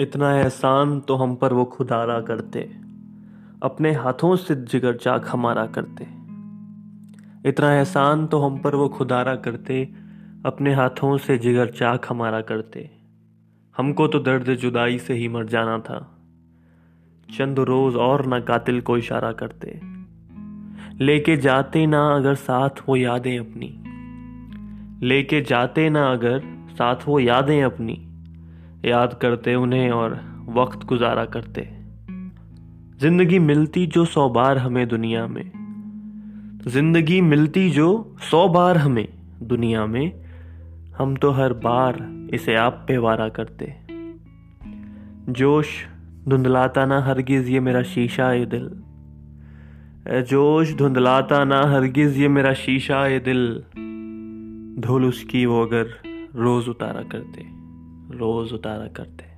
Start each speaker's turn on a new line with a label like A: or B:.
A: इतना एहसान तो हम पर वो खुदारा करते, अपने हाथों से जिगर चाक हमारा करते। इतना एहसान तो हम पर वो खुदारा करते, अपने हाथों से जिगर चाक हमारा करते। हमको तो दर्द जुदाई से ही मर जाना था। चंद रोज और ना कातिल को इशारा करते। लेके जाते ना अगर साथ वो यादें अपनी। लेके जाते ना अगर साथ वो यादें अपनी। याद करते उन्हें और वक्त गुजारा करते। ज़िंदगी मिलती जो सौ बार हमें दुनिया में। ज़िंदगी मिलती जो सौ बार हमें दुनिया में। हम तो हर बार इसे आप पे वारा करते। जोश धुंधलाता ना हरगिज ये मेरा शीशा ये दिल। जोश धुंधलाता ना हरगिज ये मेरा शीशा ये दिल। धूल उसकी वो अगर रोज उतारा करते। रोज उतारा करते